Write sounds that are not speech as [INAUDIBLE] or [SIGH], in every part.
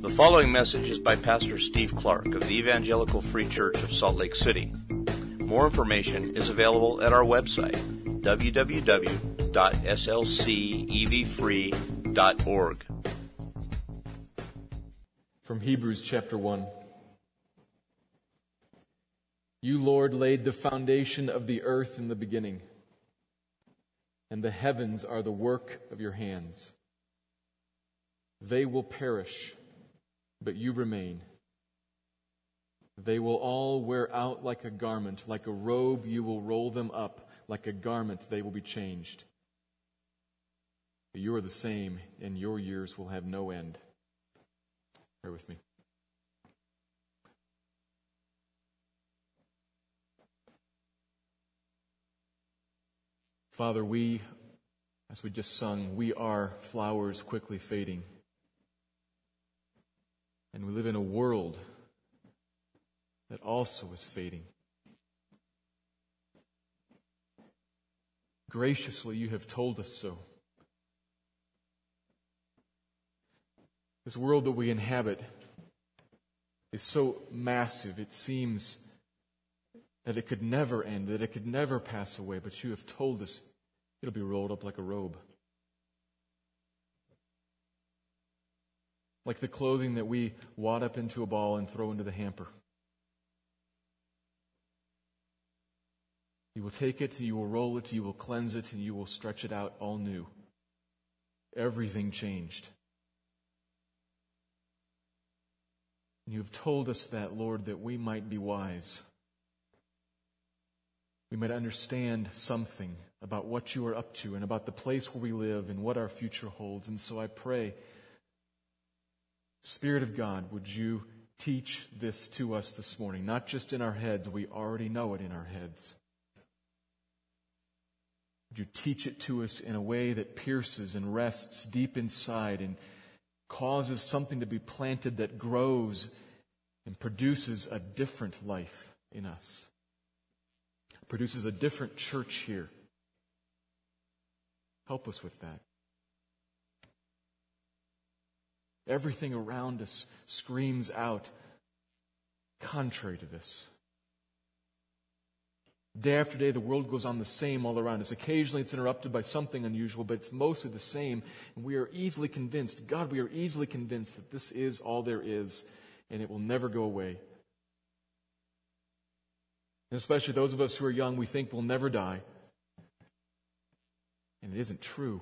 The following message is by Pastor Steve Clark of the Evangelical Free Church of Salt Lake City. More information is available at our website, www.slcevfree.org. From Hebrews chapter 1. You, Lord, laid the foundation of the earth in the beginning, and the heavens are the work of your hands. They will perish but you remain. They will all wear out like a garment, like a robe, you will roll them up. Like a garment, they will be changed. But you are the same, and your years will have no end. Bear with me. Father, we, as we just sung, we are flowers quickly fading. And we live in a world that also is fading. Graciously, you have told us so. This world that we inhabit is so massive, it seems that it could never end, that it could never pass away, but you have told us it'll be rolled up like a robe. Like the clothing that we wad up into a ball and throw into the hamper. You will take it, you will roll it, you will cleanse it, and you will stretch it out all new. Everything changed. You have told us that, Lord, that we might be wise. We might understand something about what you are up to and about the place where we live and what our future holds. And so I pray Spirit of God, would you teach this to us this morning? Not just in our heads, we already know it in our heads. Would you teach it to us in a way that pierces and rests deep inside and causes something to be planted that grows and produces a different life in us? Produces a different church here. Help us with that. Everything around us screams out contrary to this. Day after day, the world goes on the same all around us. Occasionally, it's interrupted by something unusual, but it's mostly the same. And we are easily convinced, God, we are easily convinced that this is all there is, and it will never go away. And especially those of us who are young, we think we'll never die. And it isn't true.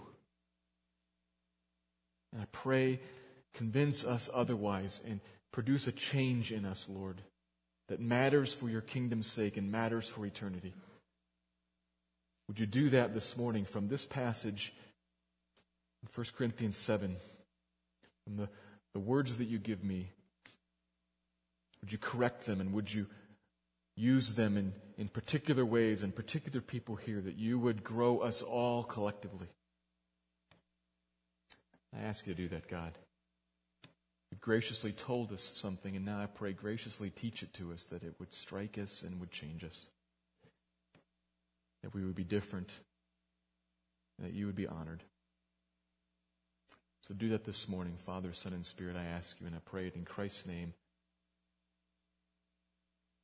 And I pray Convince us otherwise and produce a change in us, Lord, that matters for your kingdom's sake and matters for eternity. Would you do that this morning from this passage in 1 Corinthians 7, from the, the words that you give me? Would you correct them and would you use them in, in particular ways and particular people here that you would grow us all collectively? I ask you to do that, God. You've graciously told us something, and now I pray graciously teach it to us that it would strike us and would change us. That we would be different, and that you would be honored. So do that this morning, Father, Son, and Spirit, I ask you, and I pray it in Christ's name.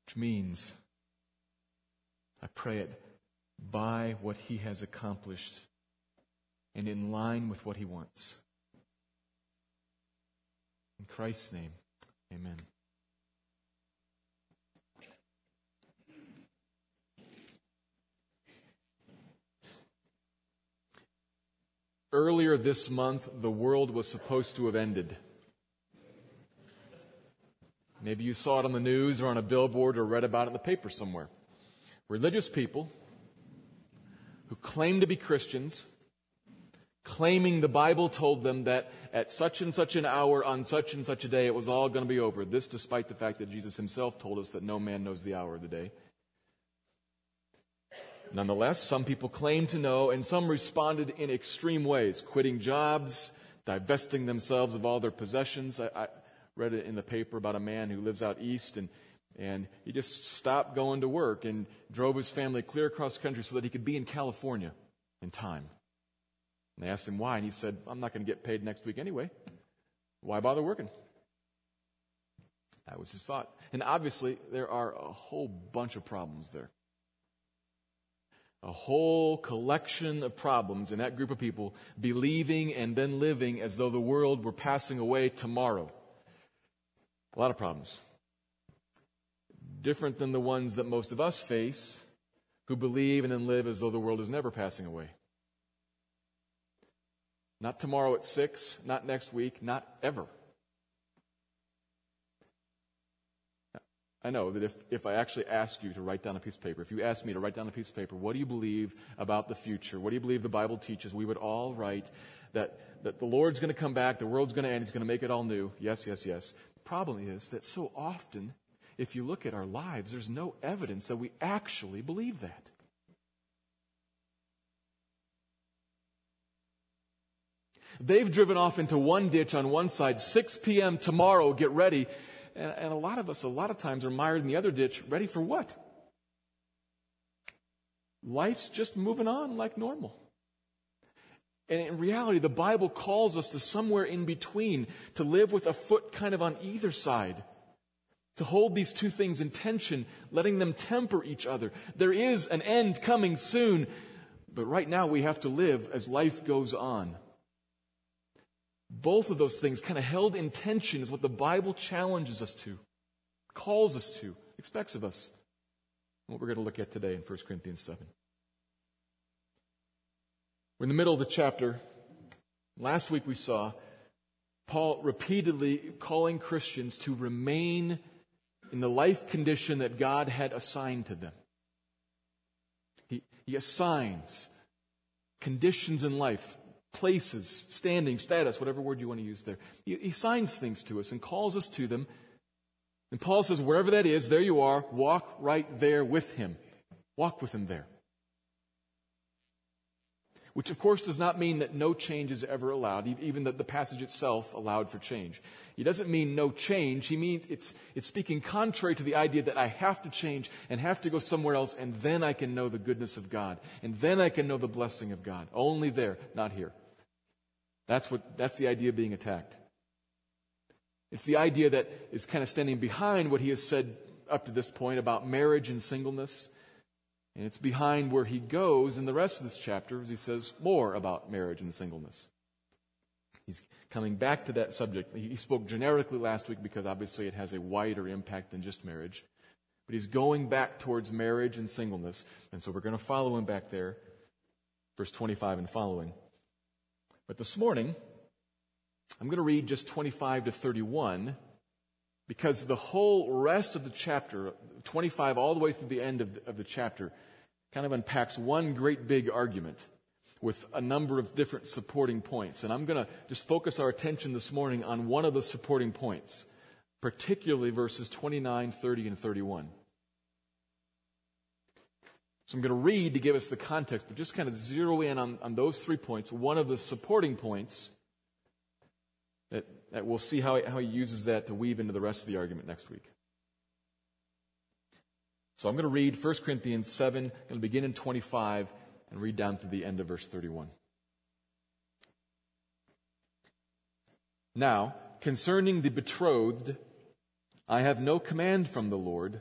Which means, I pray it by what he has accomplished and in line with what he wants. In Christ's name, amen. Earlier this month, the world was supposed to have ended. Maybe you saw it on the news or on a billboard or read about it in the paper somewhere. Religious people who claim to be Christians claiming the Bible told them that at such and such an hour on such and such a day it was all going to be over. This despite the fact that Jesus himself told us that no man knows the hour of the day. Nonetheless, some people claimed to know and some responded in extreme ways, quitting jobs, divesting themselves of all their possessions. I, I read it in the paper about a man who lives out east and and he just stopped going to work and drove his family clear across the country so that he could be in California in time. And they asked him why, and he said, I'm not going to get paid next week anyway. Why bother working? That was his thought. And obviously, there are a whole bunch of problems there. A whole collection of problems in that group of people believing and then living as though the world were passing away tomorrow. A lot of problems. Different than the ones that most of us face who believe and then live as though the world is never passing away. Not tomorrow at six, not next week, not ever. I know that if, if I actually ask you to write down a piece of paper, if you ask me to write down a piece of paper, what do you believe about the future? What do you believe the Bible teaches? We would all write that, that the Lord's going to come back, the world's going to end, He's going to make it all new. Yes, yes, yes. The problem is that so often, if you look at our lives, there's no evidence that we actually believe that. They've driven off into one ditch on one side, 6 p.m. tomorrow, get ready. And, and a lot of us, a lot of times, are mired in the other ditch, ready for what? Life's just moving on like normal. And in reality, the Bible calls us to somewhere in between, to live with a foot kind of on either side, to hold these two things in tension, letting them temper each other. There is an end coming soon, but right now we have to live as life goes on. Both of those things kind of held in tension is what the Bible challenges us to, calls us to, expects of us. What we're going to look at today in 1 Corinthians 7. We're in the middle of the chapter. Last week we saw Paul repeatedly calling Christians to remain in the life condition that God had assigned to them. He, he assigns conditions in life places, standing, status, whatever word you want to use there. He, he signs things to us and calls us to them. And Paul says, wherever that is, there you are, walk right there with him. Walk with him there. Which, of course, does not mean that no change is ever allowed, even that the passage itself allowed for change. He doesn't mean no change. He means it's, it's speaking contrary to the idea that I have to change and have to go somewhere else, and then I can know the goodness of God, and then I can know the blessing of God. Only there, not here. That's, what, that's the idea of being attacked. It's the idea that is kind of standing behind what he has said up to this point about marriage and singleness. And it's behind where he goes in the rest of this chapter as he says more about marriage and singleness. He's coming back to that subject. He spoke generically last week because obviously it has a wider impact than just marriage. But he's going back towards marriage and singleness. And so we're going to follow him back there, verse 25 and following. But this morning, I'm going to read just 25 to 31 because the whole rest of the chapter, 25 all the way through the end of the, of the chapter, kind of unpacks one great big argument with a number of different supporting points. And I'm going to just focus our attention this morning on one of the supporting points, particularly verses 29, 30, and 31. So I'm going to read to give us the context, but just kind of zero in on, on those three points, one of the supporting points that, that we'll see how he, how he uses that to weave into the rest of the argument next week. So I'm going to read 1 Corinthians 7, I'm going to begin in 25 and read down to the end of verse 31. Now, concerning the betrothed, I have no command from the Lord,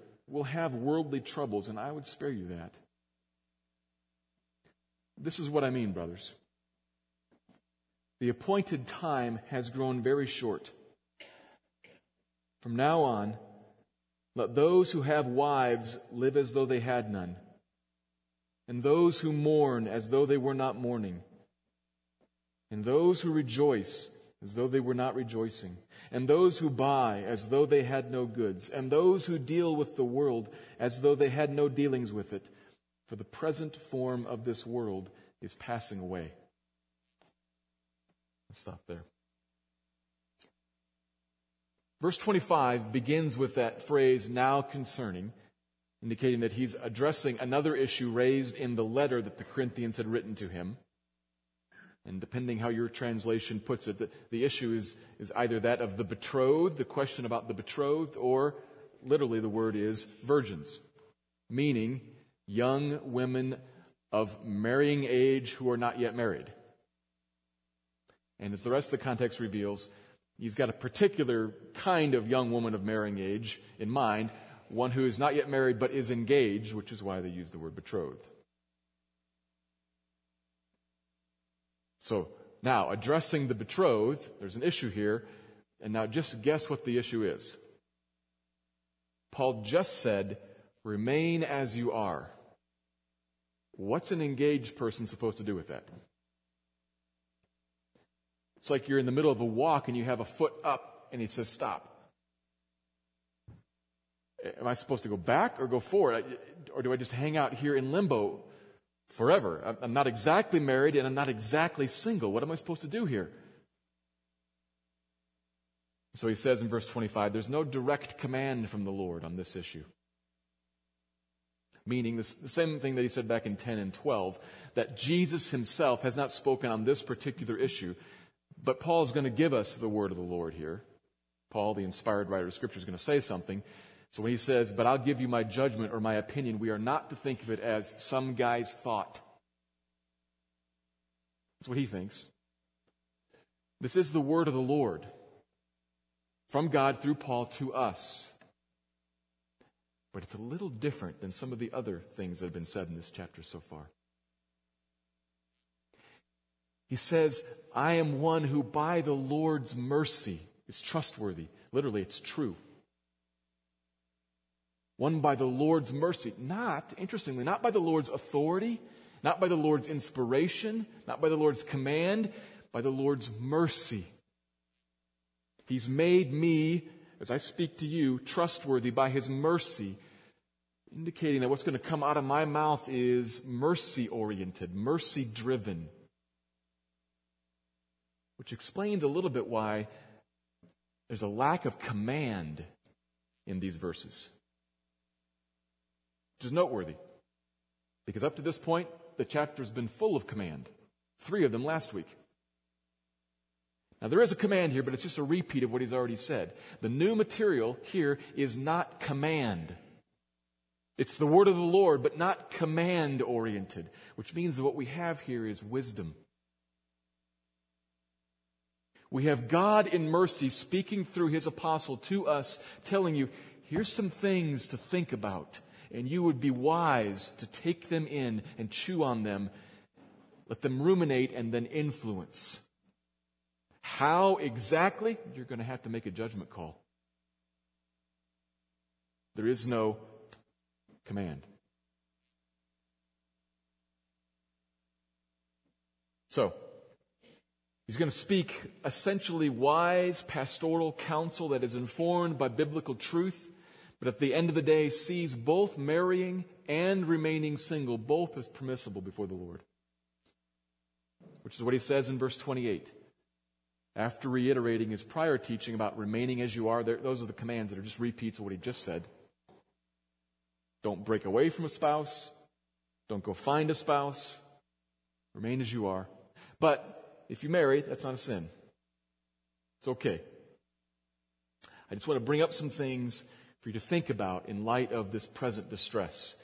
will have worldly troubles, and I would spare you that. This is what I mean, brothers. The appointed time has grown very short. From now on, let those who have wives live as though they had none, and those who mourn as though they were not mourning, and those who rejoice as though they were not rejoicing, and those who buy as though they had no goods, and those who deal with the world as though they had no dealings with it for the present form of this world is passing away. Let's stop there. Verse 25 begins with that phrase, now concerning, indicating that he's addressing another issue raised in the letter that the Corinthians had written to him. And depending how your translation puts it, the, the issue is, is either that of the betrothed, the question about the betrothed, or literally the word is virgins, meaning young women of marrying age who are not yet married. And as the rest of the context reveals, he's got a particular kind of young woman of marrying age in mind, one who is not yet married but is engaged, which is why they use the word betrothed. So now, addressing the betrothed, there's an issue here, and now just guess what the issue is. Paul just said, remain as you are. What's an engaged person supposed to do with that? It's like you're in the middle of a walk and you have a foot up and he says, stop. Am I supposed to go back or go forward? Or do I just hang out here in limbo forever? I'm not exactly married and I'm not exactly single. What am I supposed to do here? So he says in verse 25, there's no direct command from the Lord on this issue. Meaning the same thing that he said back in 10 and 12, that Jesus himself has not spoken on this particular issue. But Paul is going to give us the word of the Lord here. Paul, the inspired writer of Scripture, is going to say something. So when he says, But I'll give you my judgment or my opinion, we are not to think of it as some guy's thought. That's what he thinks. This is the word of the Lord from God through Paul to us. But it's a little different than some of the other things that have been said in this chapter so far. He says, I am one who by the Lord's mercy is trustworthy. Literally, it's true. One by the Lord's mercy. Not, interestingly, not by the Lord's authority, not by the Lord's inspiration, not by the Lord's command, by the Lord's mercy. He's made me, as I speak to you, trustworthy by His mercy, indicating that what's going to come out of my mouth is mercy oriented, mercy driven which explains a little bit why there's a lack of command in these verses, which is noteworthy. Because up to this point, the chapter's been full of command. Three of them last week. Now, there is a command here, but it's just a repeat of what he's already said. The new material here is not command. It's the word of the Lord, but not command oriented, which means that what we have here is wisdom. We have God in mercy speaking through his apostle to us, telling you, here's some things to think about, and you would be wise to take them in and chew on them, let them ruminate, and then influence. How exactly? You're going to have to make a judgment call. There is no command. So, He's going to speak essentially wise pastoral counsel that is informed by biblical truth, but at the end of the day sees both marrying and remaining single both as permissible before the Lord. Which is what he says in verse 28. After reiterating his prior teaching about remaining as you are, those are the commands that are just repeats of what he just said. Don't break away from a spouse. Don't go find a spouse. Remain as you are. But if you marry, that's not a sin. It's okay. I just want to bring up some things for you to think about in light of this present distress.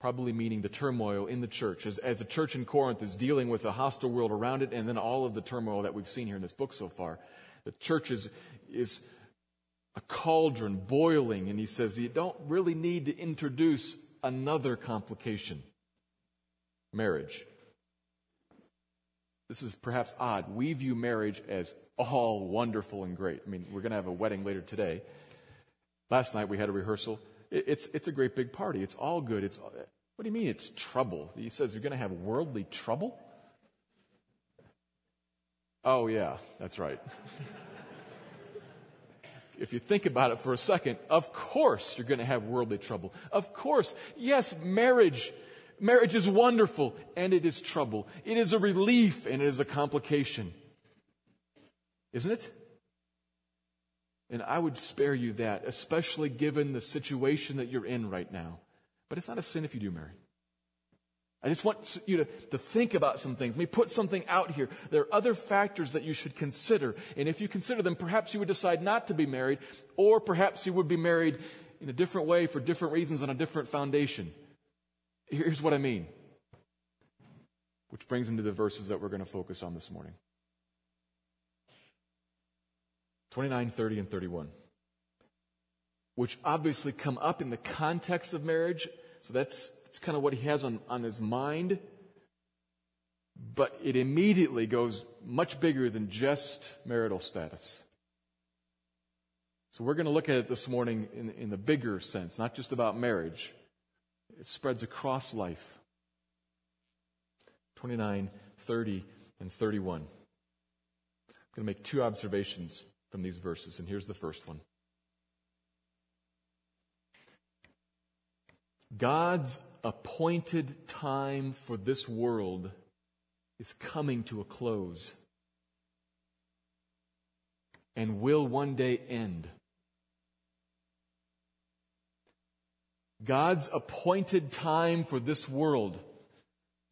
Probably meaning the turmoil in the church. As, as the church in Corinth is dealing with a hostile world around it and then all of the turmoil that we've seen here in this book so far. The church is, is a cauldron boiling, and he says you don't really need to introduce another complication marriage. This is perhaps odd. We view marriage as all wonderful and great. I mean, we're going to have a wedding later today. Last night we had a rehearsal. It's, it's a great big party. It's all good. It's, what do you mean it's trouble? He says you're going to have worldly trouble? Oh, yeah, that's right. [LAUGHS] if you think about it for a second, of course you're going to have worldly trouble. Of course. Yes, marriage Marriage is wonderful and it is trouble. It is a relief and it is a complication. Isn't it? And I would spare you that, especially given the situation that you're in right now. But it's not a sin if you do marry. I just want you to, to think about some things. Let me put something out here. There are other factors that you should consider. And if you consider them, perhaps you would decide not to be married, or perhaps you would be married in a different way for different reasons on a different foundation. Here's what I mean. Which brings into the verses that we're going to focus on this morning 29, 30, and 31. Which obviously come up in the context of marriage. So that's it's kind of what he has on, on his mind. But it immediately goes much bigger than just marital status. So we're going to look at it this morning in, in the bigger sense, not just about marriage. It spreads across life. 29, 30, and 31. I'm going to make two observations from these verses, and here's the first one. God's appointed time for this world is coming to a close and will one day end. God's appointed time for this world,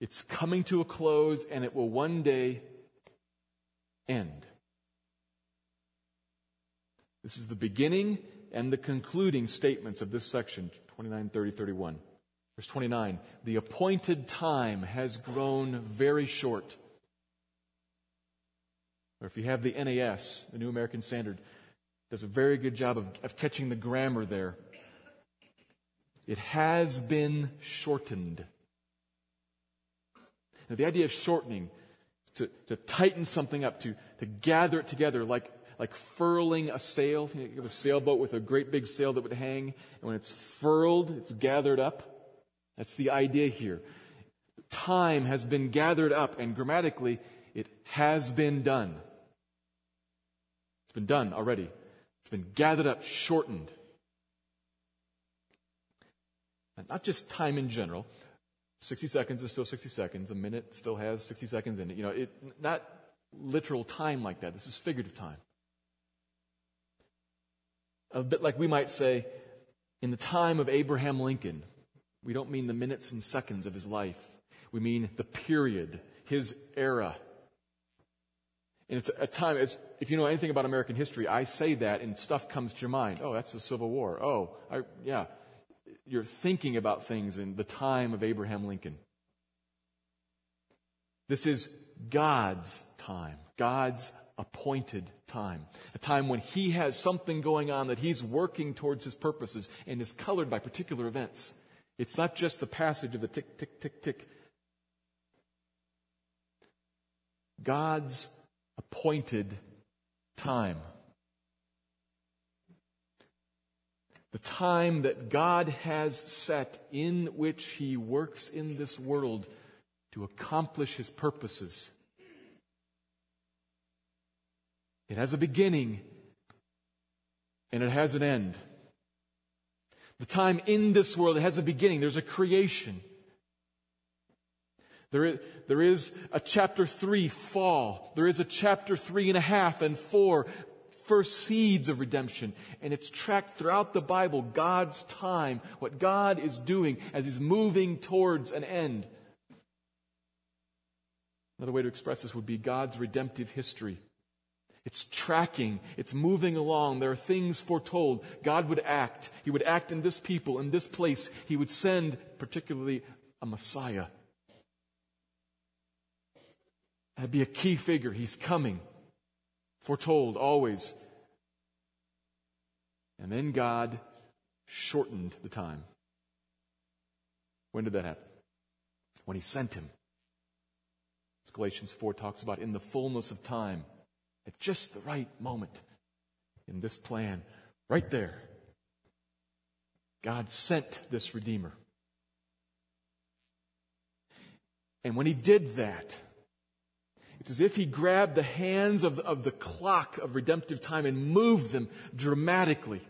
it's coming to a close and it will one day end. This is the beginning and the concluding statements of this section, 29, 30, 31. Verse 29 The appointed time has grown very short. Or if you have the NAS, the New American Standard, does a very good job of, of catching the grammar there. It has been shortened. Now, the idea of shortening, to, to tighten something up, to, to gather it together like, like furling a sail. You, have a sailboat with a great big sail that would hang, and when it's furled, it's gathered up. That's the idea here. Time has been gathered up, and grammatically, it has been done. It's been done already. It's been gathered up, shortened. And not just time in general. 60 seconds is still 60 seconds. A minute still has 60 seconds in it. You know, it, not literal time like that. This is figurative time. A bit like we might say, in the time of Abraham Lincoln, we don't mean the minutes and seconds of his life. We mean the period, his era. And it's a time, as, if you know anything about American history, I say that and stuff comes to your mind. Oh, that's the Civil War. Oh, I, yeah. You're thinking about things in the time of Abraham Lincoln. This is God's time, God's appointed time. A time when He has something going on that He's working towards His purposes and is colored by particular events. It's not just the passage of the tick, tick, tick, tick. God's appointed time. The time that God has set in which He works in this world to accomplish His purposes. It has a beginning and it has an end. The time in this world, it has a beginning. There's a creation. There is, there is a chapter three, fall. There is a chapter three and a half and four, first seeds of redemption. And it's tracked throughout the Bible, God's time, what God is doing as He's moving towards an end. Another way to express this would be God's redemptive history. It's tracking. It's moving along. There are things foretold. God would act. He would act in this people, in this place. He would send, particularly, a Messiah. That'd be a key figure. He's coming. Foretold, always. And then God shortened the time. When did that happen? When He sent Him. As Galatians 4 talks about, in the fullness of time at just the right moment in this plan, right there. God sent this Redeemer. And when he did that, it's as if he grabbed the hands of, of the clock of redemptive time and moved them dramatically.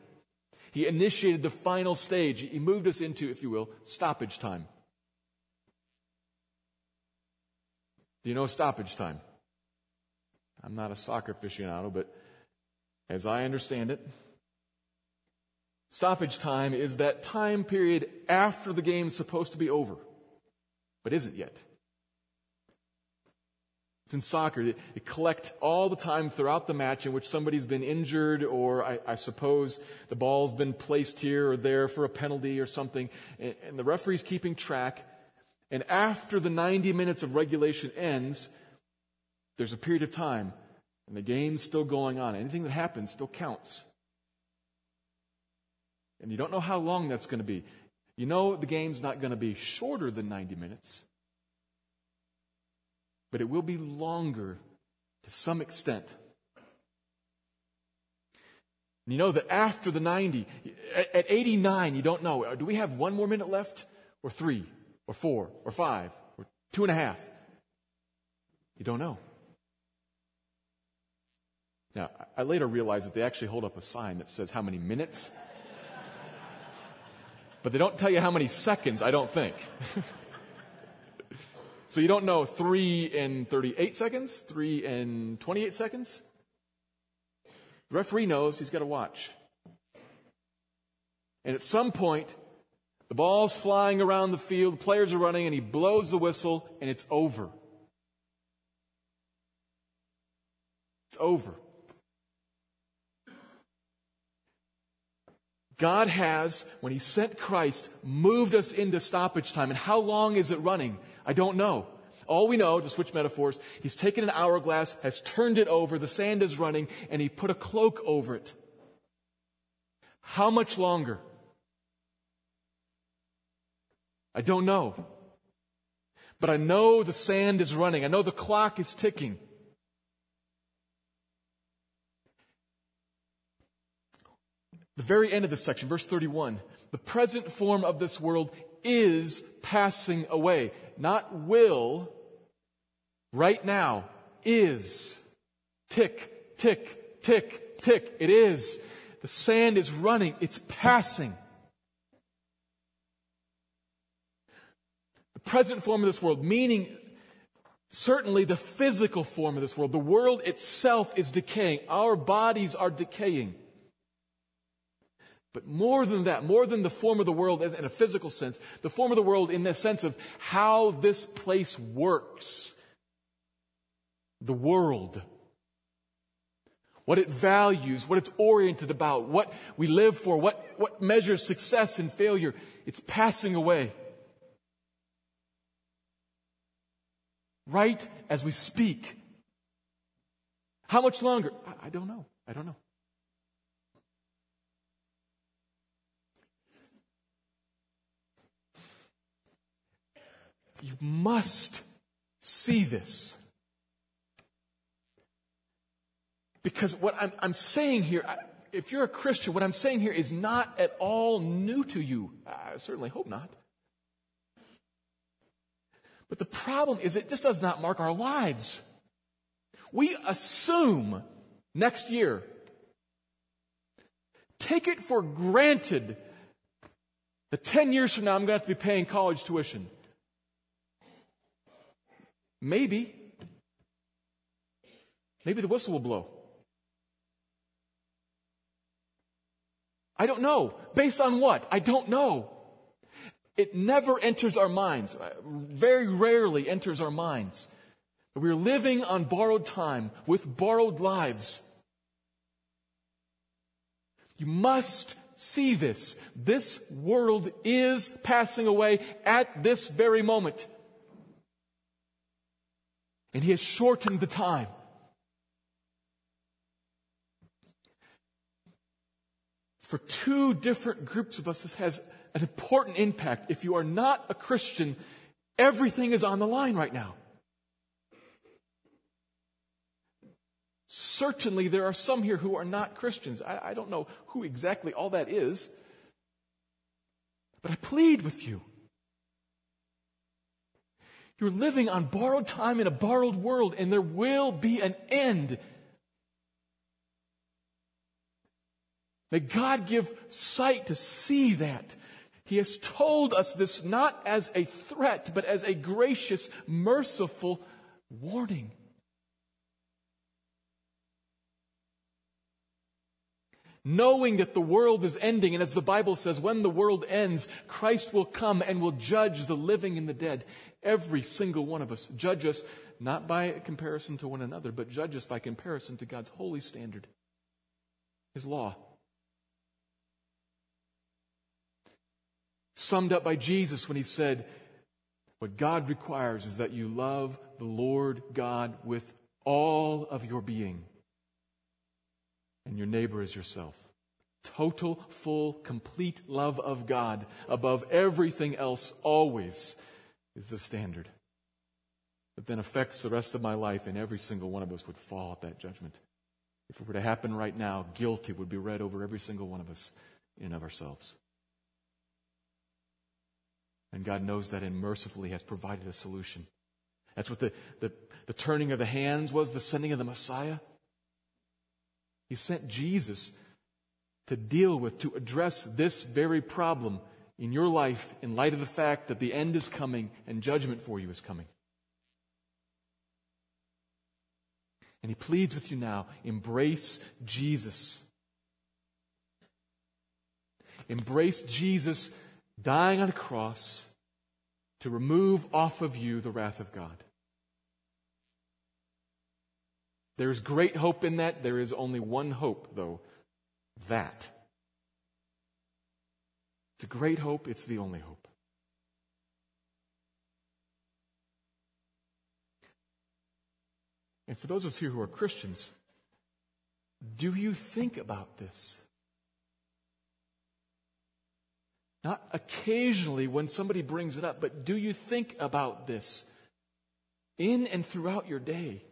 He initiated the final stage. He moved us into, if you will, stoppage time. Do you know stoppage time? I'm not a soccer aficionado, but as I understand it, stoppage time is that time period after the game's supposed to be over, but isn't yet. It's in soccer. They, collect all the time throughout the match in which somebody's been injured, or I, I suppose the ball's been placed here or there for a penalty or something, and, and the referee's keeping track. And after the 90 minutes of regulation ends, there's a period of time, and the game's still going on. Anything that happens still counts. And you don't know how long that's going to be. You know the game's not going to be shorter than 90 minutes but it will be longer to some extent. And you know that after the 90, at 89, you don't know. Uh, do we have one more minute left? Or three? Or four? Or five? Or two and a half? You don't know. Now, I later realized that they actually hold up a sign that says how many minutes. but they don't tell you how many seconds, I don't think. [LAUGHS] So you don't know 3 and 38 seconds, 3 and 28 seconds? The referee knows he's got to watch. And at some point, the ball's flying around the field, the players are running, and he blows the whistle, and it's over. It's over. God has, when He sent Christ, moved us into stoppage time. And how long is it running? I don't know. All we know, to switch metaphors, He's taken an hourglass, has turned it over, the sand is running, and He put a cloak over it. How much longer? I don't know. But I know the sand is running. I know the clock is ticking. The very end of this section, verse 31, the present form of this world is passing away. Not will, right now, is. Tick, tick, tick, tick. It is. The sand is running. It's passing. The present form of this world, meaning certainly the physical form of this world. The world itself is decaying. Our bodies are decaying. But more than that, more than the form of the world in a physical sense, the form of the world in the sense of how this place works. The world. What it values, what it's oriented about, what we live for, what, what measures success and failure. It's passing away. Right as we speak. How much longer? I, I don't know. I don't know. You must see this. Because what I'm, I'm saying here, if you're a Christian, what I'm saying here is not at all new to you. I certainly hope not. But the problem is it just does not mark our lives. We assume next year, take it for granted that 10 years from now I'm going to to be paying college tuition. Maybe. Maybe the whistle will blow. I don't know. Based on what? I don't know. It never enters our minds. Very rarely enters our minds. We're living on borrowed time with borrowed lives. You must see this. This world is passing away at this very moment. And he has shortened the time. For two different groups of us, this has an important impact. If you are not a Christian, everything is on the line right now. Certainly, there are some here who are not Christians. I, I, don't know who exactly all that is. But I plead with you you're living on borrowed time in a borrowed world, and there will be an end. May God give sight to see that. He has told us this not as a threat, but as a gracious, merciful warning. Knowing that the world is ending. And as the Bible says, when the world ends, Christ will come and will judge the living and the dead. Every single one of us. Judge us not by comparison to one another, but judge us by comparison to God's holy standard, His law. Summed up by Jesus when He said, What God requires is that you love the Lord God with all of your being and your neighbor as yourself. Total, full, complete love of God above everything else always is the standard. That then affects the rest of my life, and every single one of us would fall at that judgment. If it were to happen right now, guilty would be read over every single one of us in of ourselves. And God knows that and mercifully has provided a solution. That's what the, the, the turning of the hands was, the sending of the Messiah. He sent Jesus to deal with, to address this very problem in your life in light of the fact that the end is coming and judgment for you is coming. And he pleads with you now embrace Jesus. Embrace Jesus dying on a cross to remove off of you the wrath of God. There's great hope in that. There is only one hope, though that. It's a great hope, it's the only hope. And for those of us here who are Christians, do you think about this? Not occasionally when somebody brings it up, but do you think about this in and throughout your day?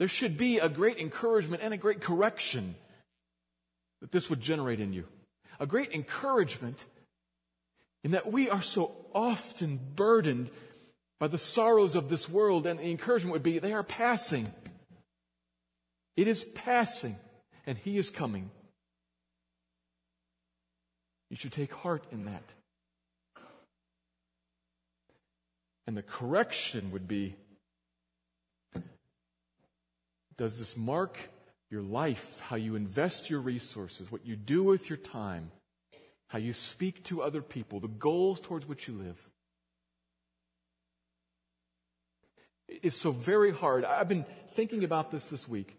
There should be a great encouragement and a great correction that this would generate in you. A great encouragement in that we are so often burdened by the sorrows of this world, and the encouragement would be they are passing. It is passing, and He is coming. You should take heart in that. And the correction would be does this mark your life, how you invest your resources, what you do with your time, how you speak to other people, the goals towards which you live? It's so very hard. I've been thinking about this this week,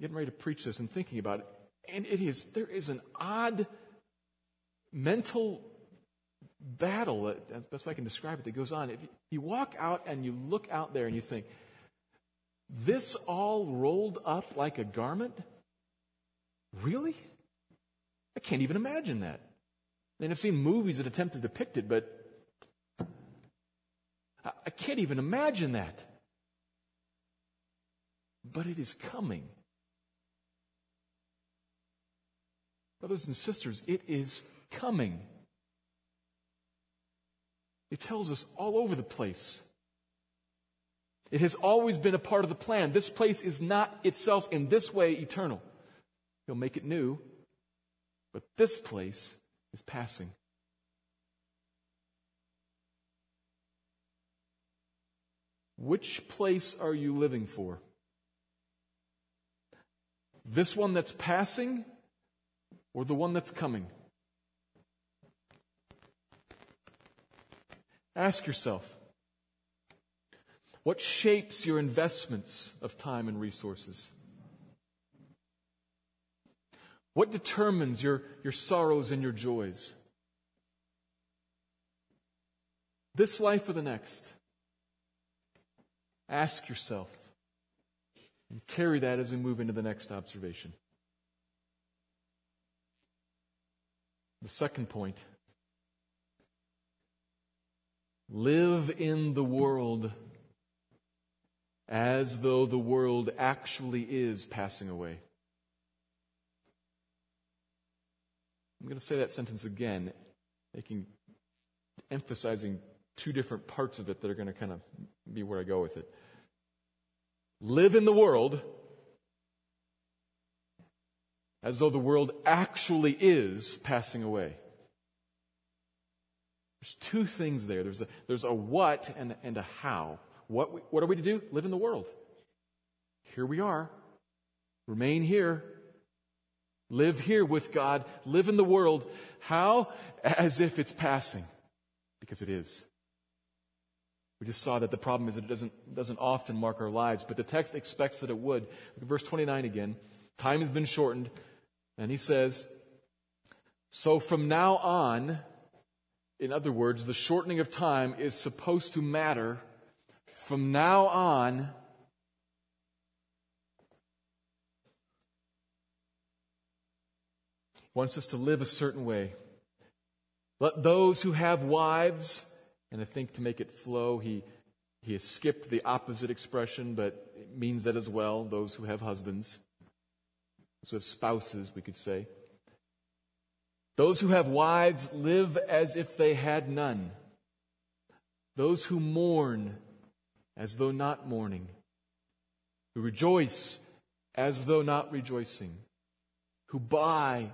getting ready to preach this and thinking about it. And it is, there is an odd mental battle, that's the best way I can describe it, that goes on. If you walk out and you look out there and you think, this all rolled up like a garment? Really? I can't even imagine that. And I've seen movies that attempt to depict it, but I can't even imagine that. But it is coming. Brothers and sisters, it is coming. It tells us all over the place. It has always been a part of the plan. This place is not itself in this way eternal. He'll make it new, but this place is passing. Which place are you living for? This one that's passing or the one that's coming? Ask yourself what shapes your investments of time and resources? What determines your, your sorrows and your joys? This life or the next? Ask yourself and carry that as we move into the next observation. The second point live in the world as though the world actually is passing away. I'm going to say that sentence again, making, emphasizing two different parts of it that are going to kind of be where I go with it. Live in the world as though the world actually is passing away. There's two things there. There's a, there's a what and, and a how. What, we, what are we to do? Live in the world. Here we are. Remain here. Live here with God. Live in the world. How? As if it's passing. Because it is. We just saw that the problem is that it doesn't, doesn't often mark our lives, but the text expects that it would. verse 29 again. Time has been shortened. And he says, So from now on, in other words, the shortening of time is supposed to matter. From now on, wants us to live a certain way. Let those who have wives, and I think to make it flow, he, he has skipped the opposite expression, but it means that as well, those who have husbands, those who have spouses, we could say. Those who have wives live as if they had none. Those who mourn as though not mourning, who rejoice as though not rejoicing, who buy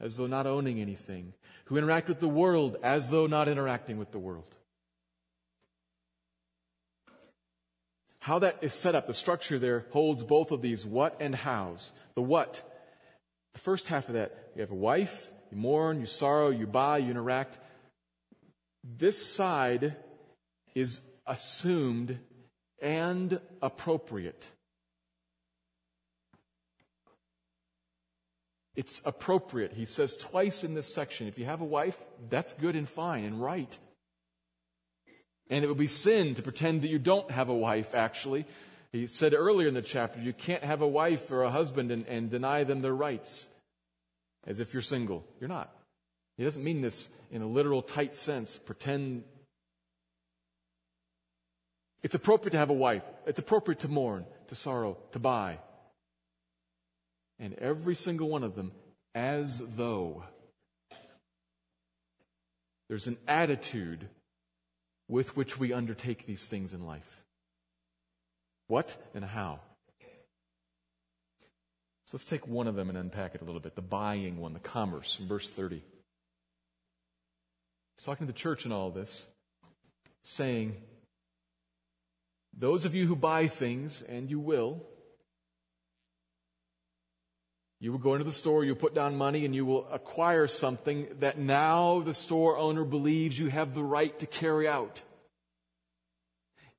as though not owning anything, who interact with the world as though not interacting with the world. How that is set up, the structure there holds both of these what and hows. The what, the first half of that, you have a wife, you mourn, you sorrow, you buy, you interact. This side is assumed and appropriate. It's appropriate. He says twice in this section if you have a wife, that's good and fine and right. And it would be sin to pretend that you don't have a wife, actually. He said earlier in the chapter, you can't have a wife or a husband and, and deny them their rights as if you're single. You're not. He doesn't mean this in a literal, tight sense. Pretend. It's appropriate to have a wife. It's appropriate to mourn, to sorrow, to buy. And every single one of them as though there's an attitude with which we undertake these things in life. What and how? So let's take one of them and unpack it a little bit the buying one, the commerce, in verse 30. He's talking to the church in all this, saying, Those of you who buy things, and you will, you will go into the store, you'll put down money, and you will acquire something that now the store owner believes you have the right to carry out.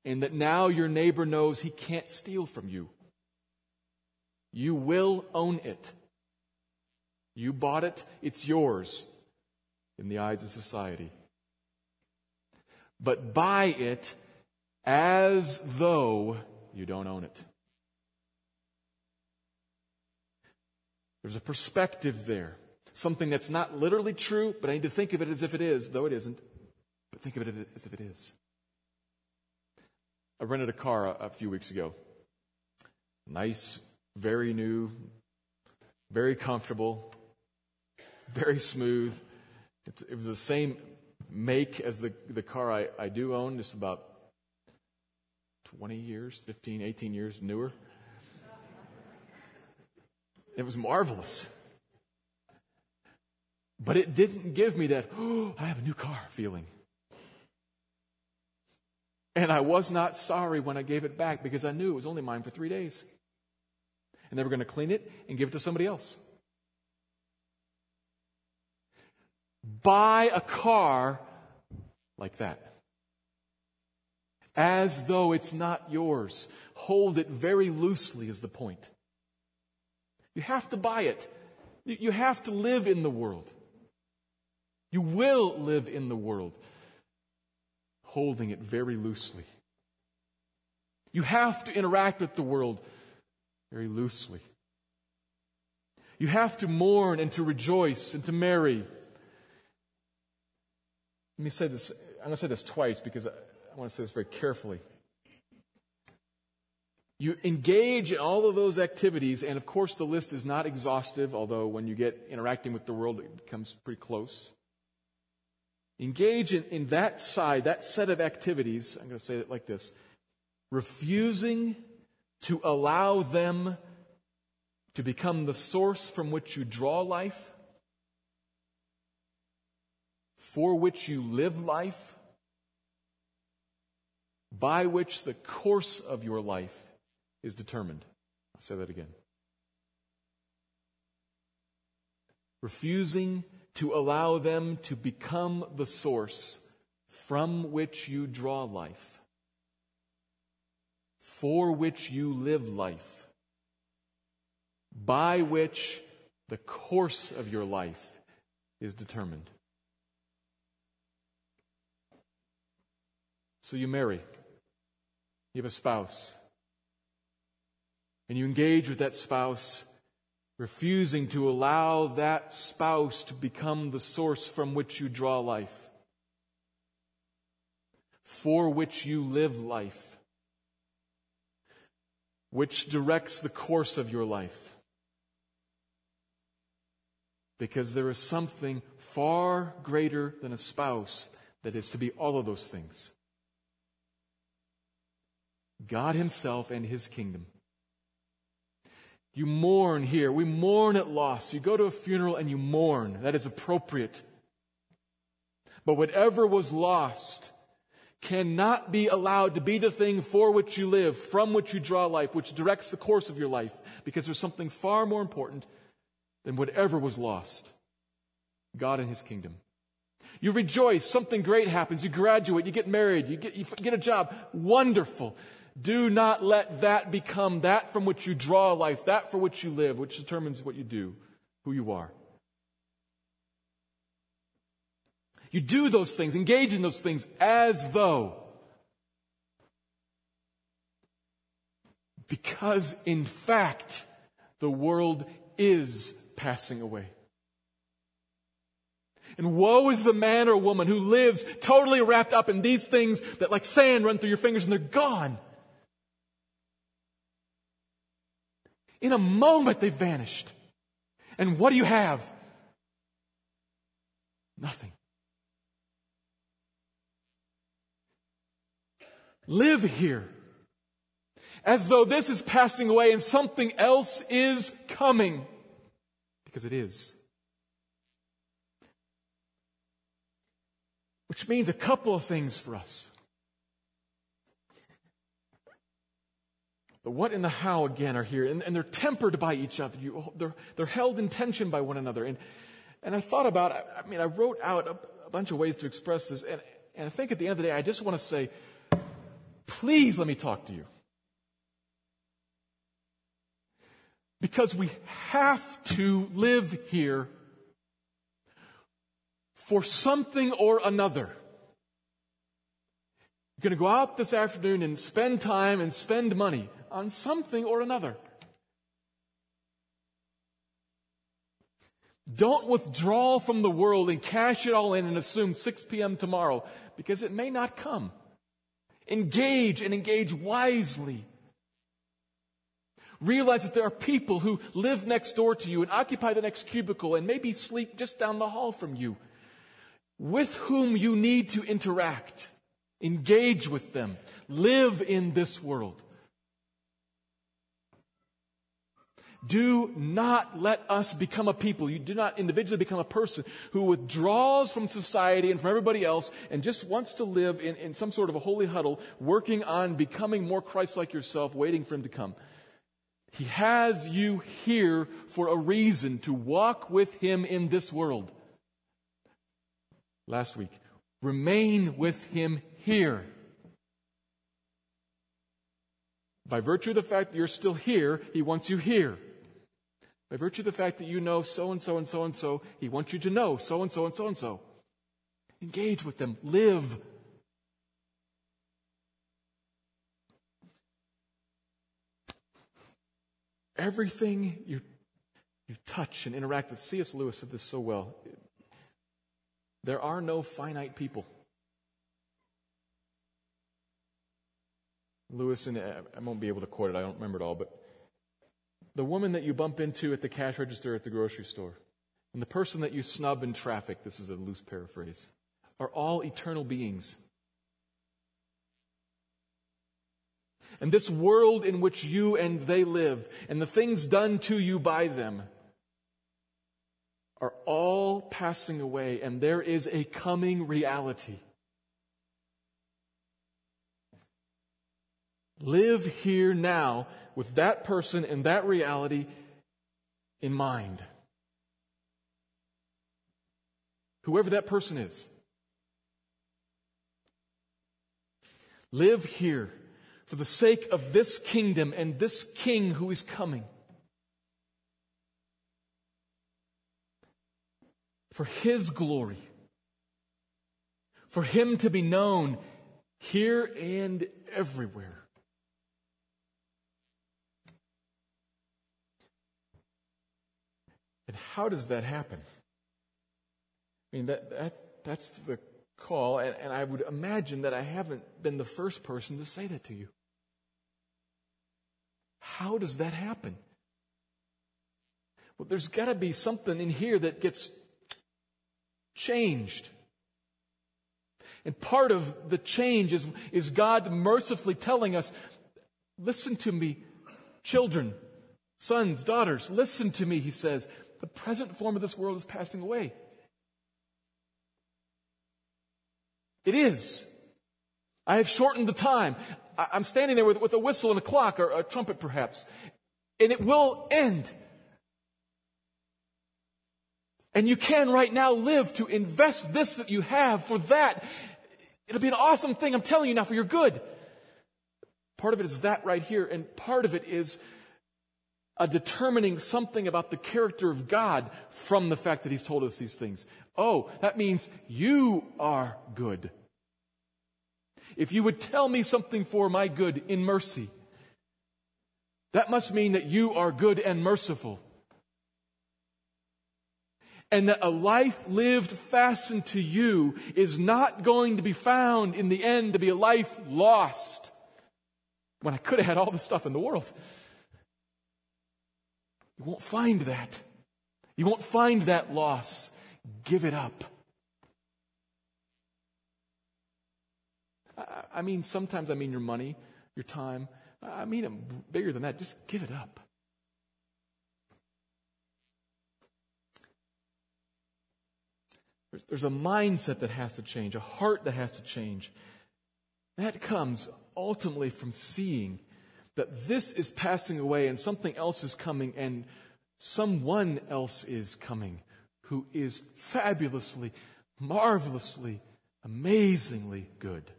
And that now your neighbor knows he can't steal from you. You will own it. You bought it, it's yours in the eyes of society. But buy it as though you don't own it. There's a perspective there. Something that's not literally true, but I need to think of it as if it is, though it isn't. But think of it as if it is. I rented a car a, a few weeks ago. Nice very new, very comfortable, very smooth. It was the same make as the, the car I, I do own, just about 20 years, 15, 18 years newer. It was marvelous. But it didn't give me that, oh, I have a new car feeling. And I was not sorry when I gave it back because I knew it was only mine for three days and they were going to clean it and give it to somebody else. Buy a car like that. As though it's not yours. Hold it very loosely, is the point. You have to buy it. You have to live in the world. You will live in the world, holding it very loosely. You have to interact with the world very loosely. You have to mourn and to rejoice and to marry. Let me say this. I'm going to say this twice because I want to say this very carefully. You engage in all of those activities, and of course, the list is not exhaustive, although when you get interacting with the world, it becomes pretty close. Engage in, in that side, that set of activities. I'm going to say it like this refusing to allow them to become the source from which you draw life, for which you live life, by which the course of your life is determined. I'll say that again. refusing to allow them to become the source from which you draw life, for which you live life, by which the course of your life is determined. So you marry, you have a spouse, and you engage with that spouse refusing to allow that spouse to become the source from which you draw life, for which you live life, which directs the course of your life. Because there is something far greater than a spouse that is to be all of those things God Himself and His kingdom. You mourn here. We mourn at loss. You go to a funeral and you mourn. That is appropriate. But whatever was lost cannot be allowed to be the thing for which you live, from which you draw life, which directs the course of your life, because there's something far more important than whatever was lost God and His kingdom. You rejoice, something great happens, you graduate, you get married, you get, you get a job. Wonderful. Do not let that become that from which you draw life, that for which you live, which determines what you do, who you are. You do those things, engage in those things as though. Because in fact, the world is passing away. And woe is the man or woman who lives totally wrapped up in these things that like sand run through your fingers and they're gone. In a moment, they've vanished. And what do you have? Nothing. Live here as though this is passing away and something else is coming. Because it is. Which means a couple of things for us. The what and the how again are here, and, and they're tempered by each other. You, oh, they're, they're held in tension by one another. And, and I thought about, I mean, I wrote out a, a bunch of ways to express this, and, and I think at the end of the day, I just want to say, please let me talk to you. Because we have to live here for something or another. You're going to go out this afternoon and spend time and spend money on something or another. Don't withdraw from the world and cash it all in and assume 6 p.m. tomorrow because it may not come. Engage and engage wisely. Realize that there are people who live next door to you and occupy the next cubicle and maybe sleep just down the hall from you with whom you need to interact. Engage with them. Live in this world. Do not let us become a people. You do not individually become a person who withdraws from society and from everybody else and just wants to live in, in some sort of a holy huddle, working on becoming more Christ like yourself, waiting for Him to come. He has you here for a reason to walk with Him in this world. Last week, remain with Him here. By virtue of the fact that you're still here, He wants you here. By virtue of the fact that you know so and so and so and so, He wants you to know so and so and so and so. Engage with them. Live. Everything you, you touch and interact with, C.S. Lewis said this so well. There are no finite people. Lewis, and uh, I won't be able to quote it, I don't remember it all, but the woman that you bump into at the cash register at the grocery store, and the person that you snub in traffic, this is a loose paraphrase, are all eternal beings. And this world in which you and they live, and the things done to you by them, are all passing away, and there is a coming reality. Live here now with that person and that reality in mind. whoever that person is. Live here for the sake of this kingdom and this king who is coming. For his glory. For him to be known here and everywhere. And how does that happen? I mean, that, that, that's the call, and, and I would imagine that I haven't been the first person to say that to you. How does that happen? Well, there's got to be something in here that gets changed. And part of the change is, is God mercifully telling us, listen to me, children, sons, daughters, listen to me, he says. The present form of this world is passing away. It is. I have shortened the time. I'm standing there with, with a whistle and a clock or a trumpet perhaps. And it will end. And you can right now live to invest this that you have for that. It'll be an awesome thing, I'm telling you now, for your good. Part of it is that right here, and part of it is a determining something about the character of God from the fact that He's told us these things. Oh, that means you are good. If you would tell me something for my good in mercy, that must mean that you are good and merciful. And that a life lived fastened to you is not going to be found in the end to be a life lost when I could have had all the stuff in the world. You won't find that. You won't find that loss. Give it up. I mean, sometimes I mean your money, your time. I mean it bigger than that. Just give it up. There's a mindset that has to change, a heart that has to change. That comes ultimately from seeing that this is passing away and something else is coming and someone else is coming who is fabulously, marvelously, amazingly good.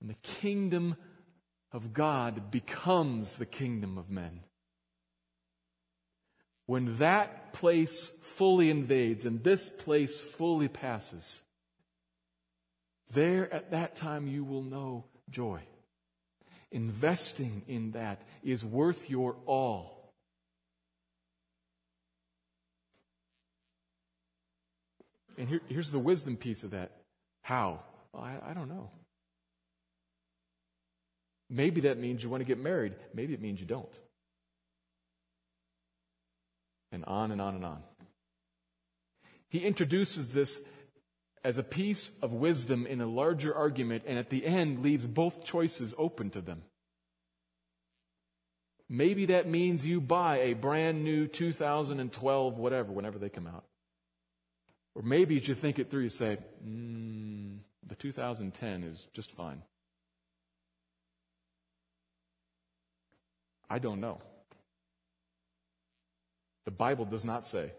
And the kingdom of God becomes the kingdom of men. When that place fully invades and this place fully passes, there at that time you will know joy. Investing in that is worth your all. And here, here's the wisdom piece of that. How? Well, I, I don't know. Maybe that means you want to get married. Maybe it means you don't. And on and on and on. He introduces this as a piece of wisdom in a larger argument, and at the end leaves both choices open to them. Maybe that means you buy a brand new 2012 whatever, whenever they come out. Or maybe as you think it through, you say, mm, the 2010 is just fine. I don't know. The Bible does not say.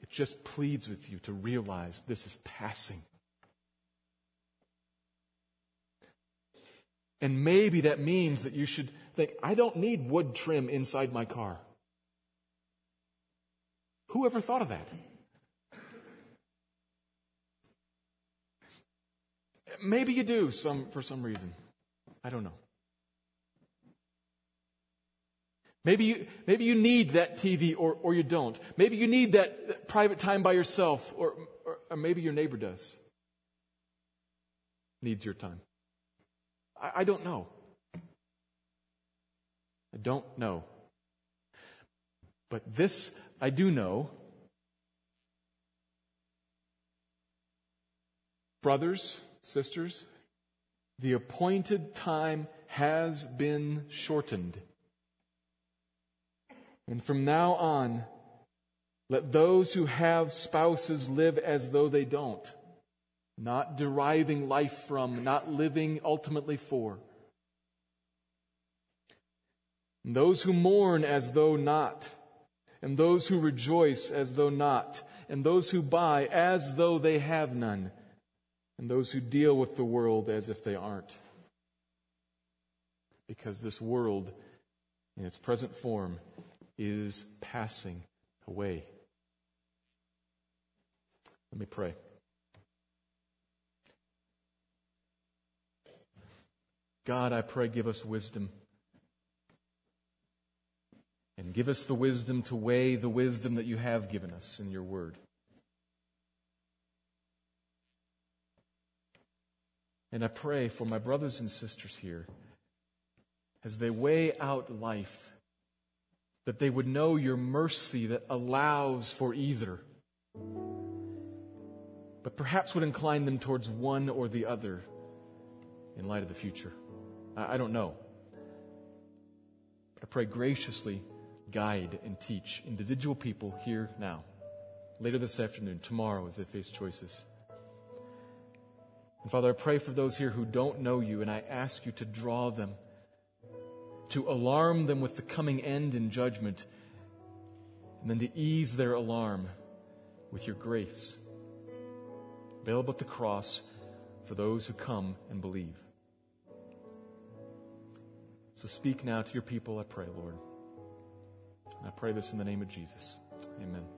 It just pleads with you to realize this is passing. And maybe that means that you should think, I don't need wood trim inside my car. Who ever thought of that? Maybe you do some for some reason. I don't know. Maybe you, maybe you need that TV or, or you don't. Maybe you need that private time by yourself or, or, or maybe your neighbor does. Needs your time. I, I don't know. I don't know. But this I do know. Brothers, sisters, the appointed time has been shortened. And from now on, let those who have spouses live as though they don't, not deriving life from, not living ultimately for. and those who mourn as though not, and those who rejoice as though not, and those who buy as though they have none, and those who deal with the world as if they aren't. Because this world, in its present form, is passing away. Let me pray. God, I pray, give us wisdom. And give us the wisdom to weigh the wisdom that you have given us in your word. And I pray for my brothers and sisters here as they weigh out life, that they would know your mercy that allows for either, but perhaps would incline them towards one or the other in light of the future. I, don't know. But I pray graciously guide and teach individual people here now, later this afternoon, tomorrow as they face choices. And Father, I pray for those here who don't know you, and I ask you to draw them, to alarm them with the coming end and judgment, and then to ease their alarm with your grace, available at the cross for those who come and believe. So speak now to your people, I pray, Lord. I pray this in the name of Jesus. Amen.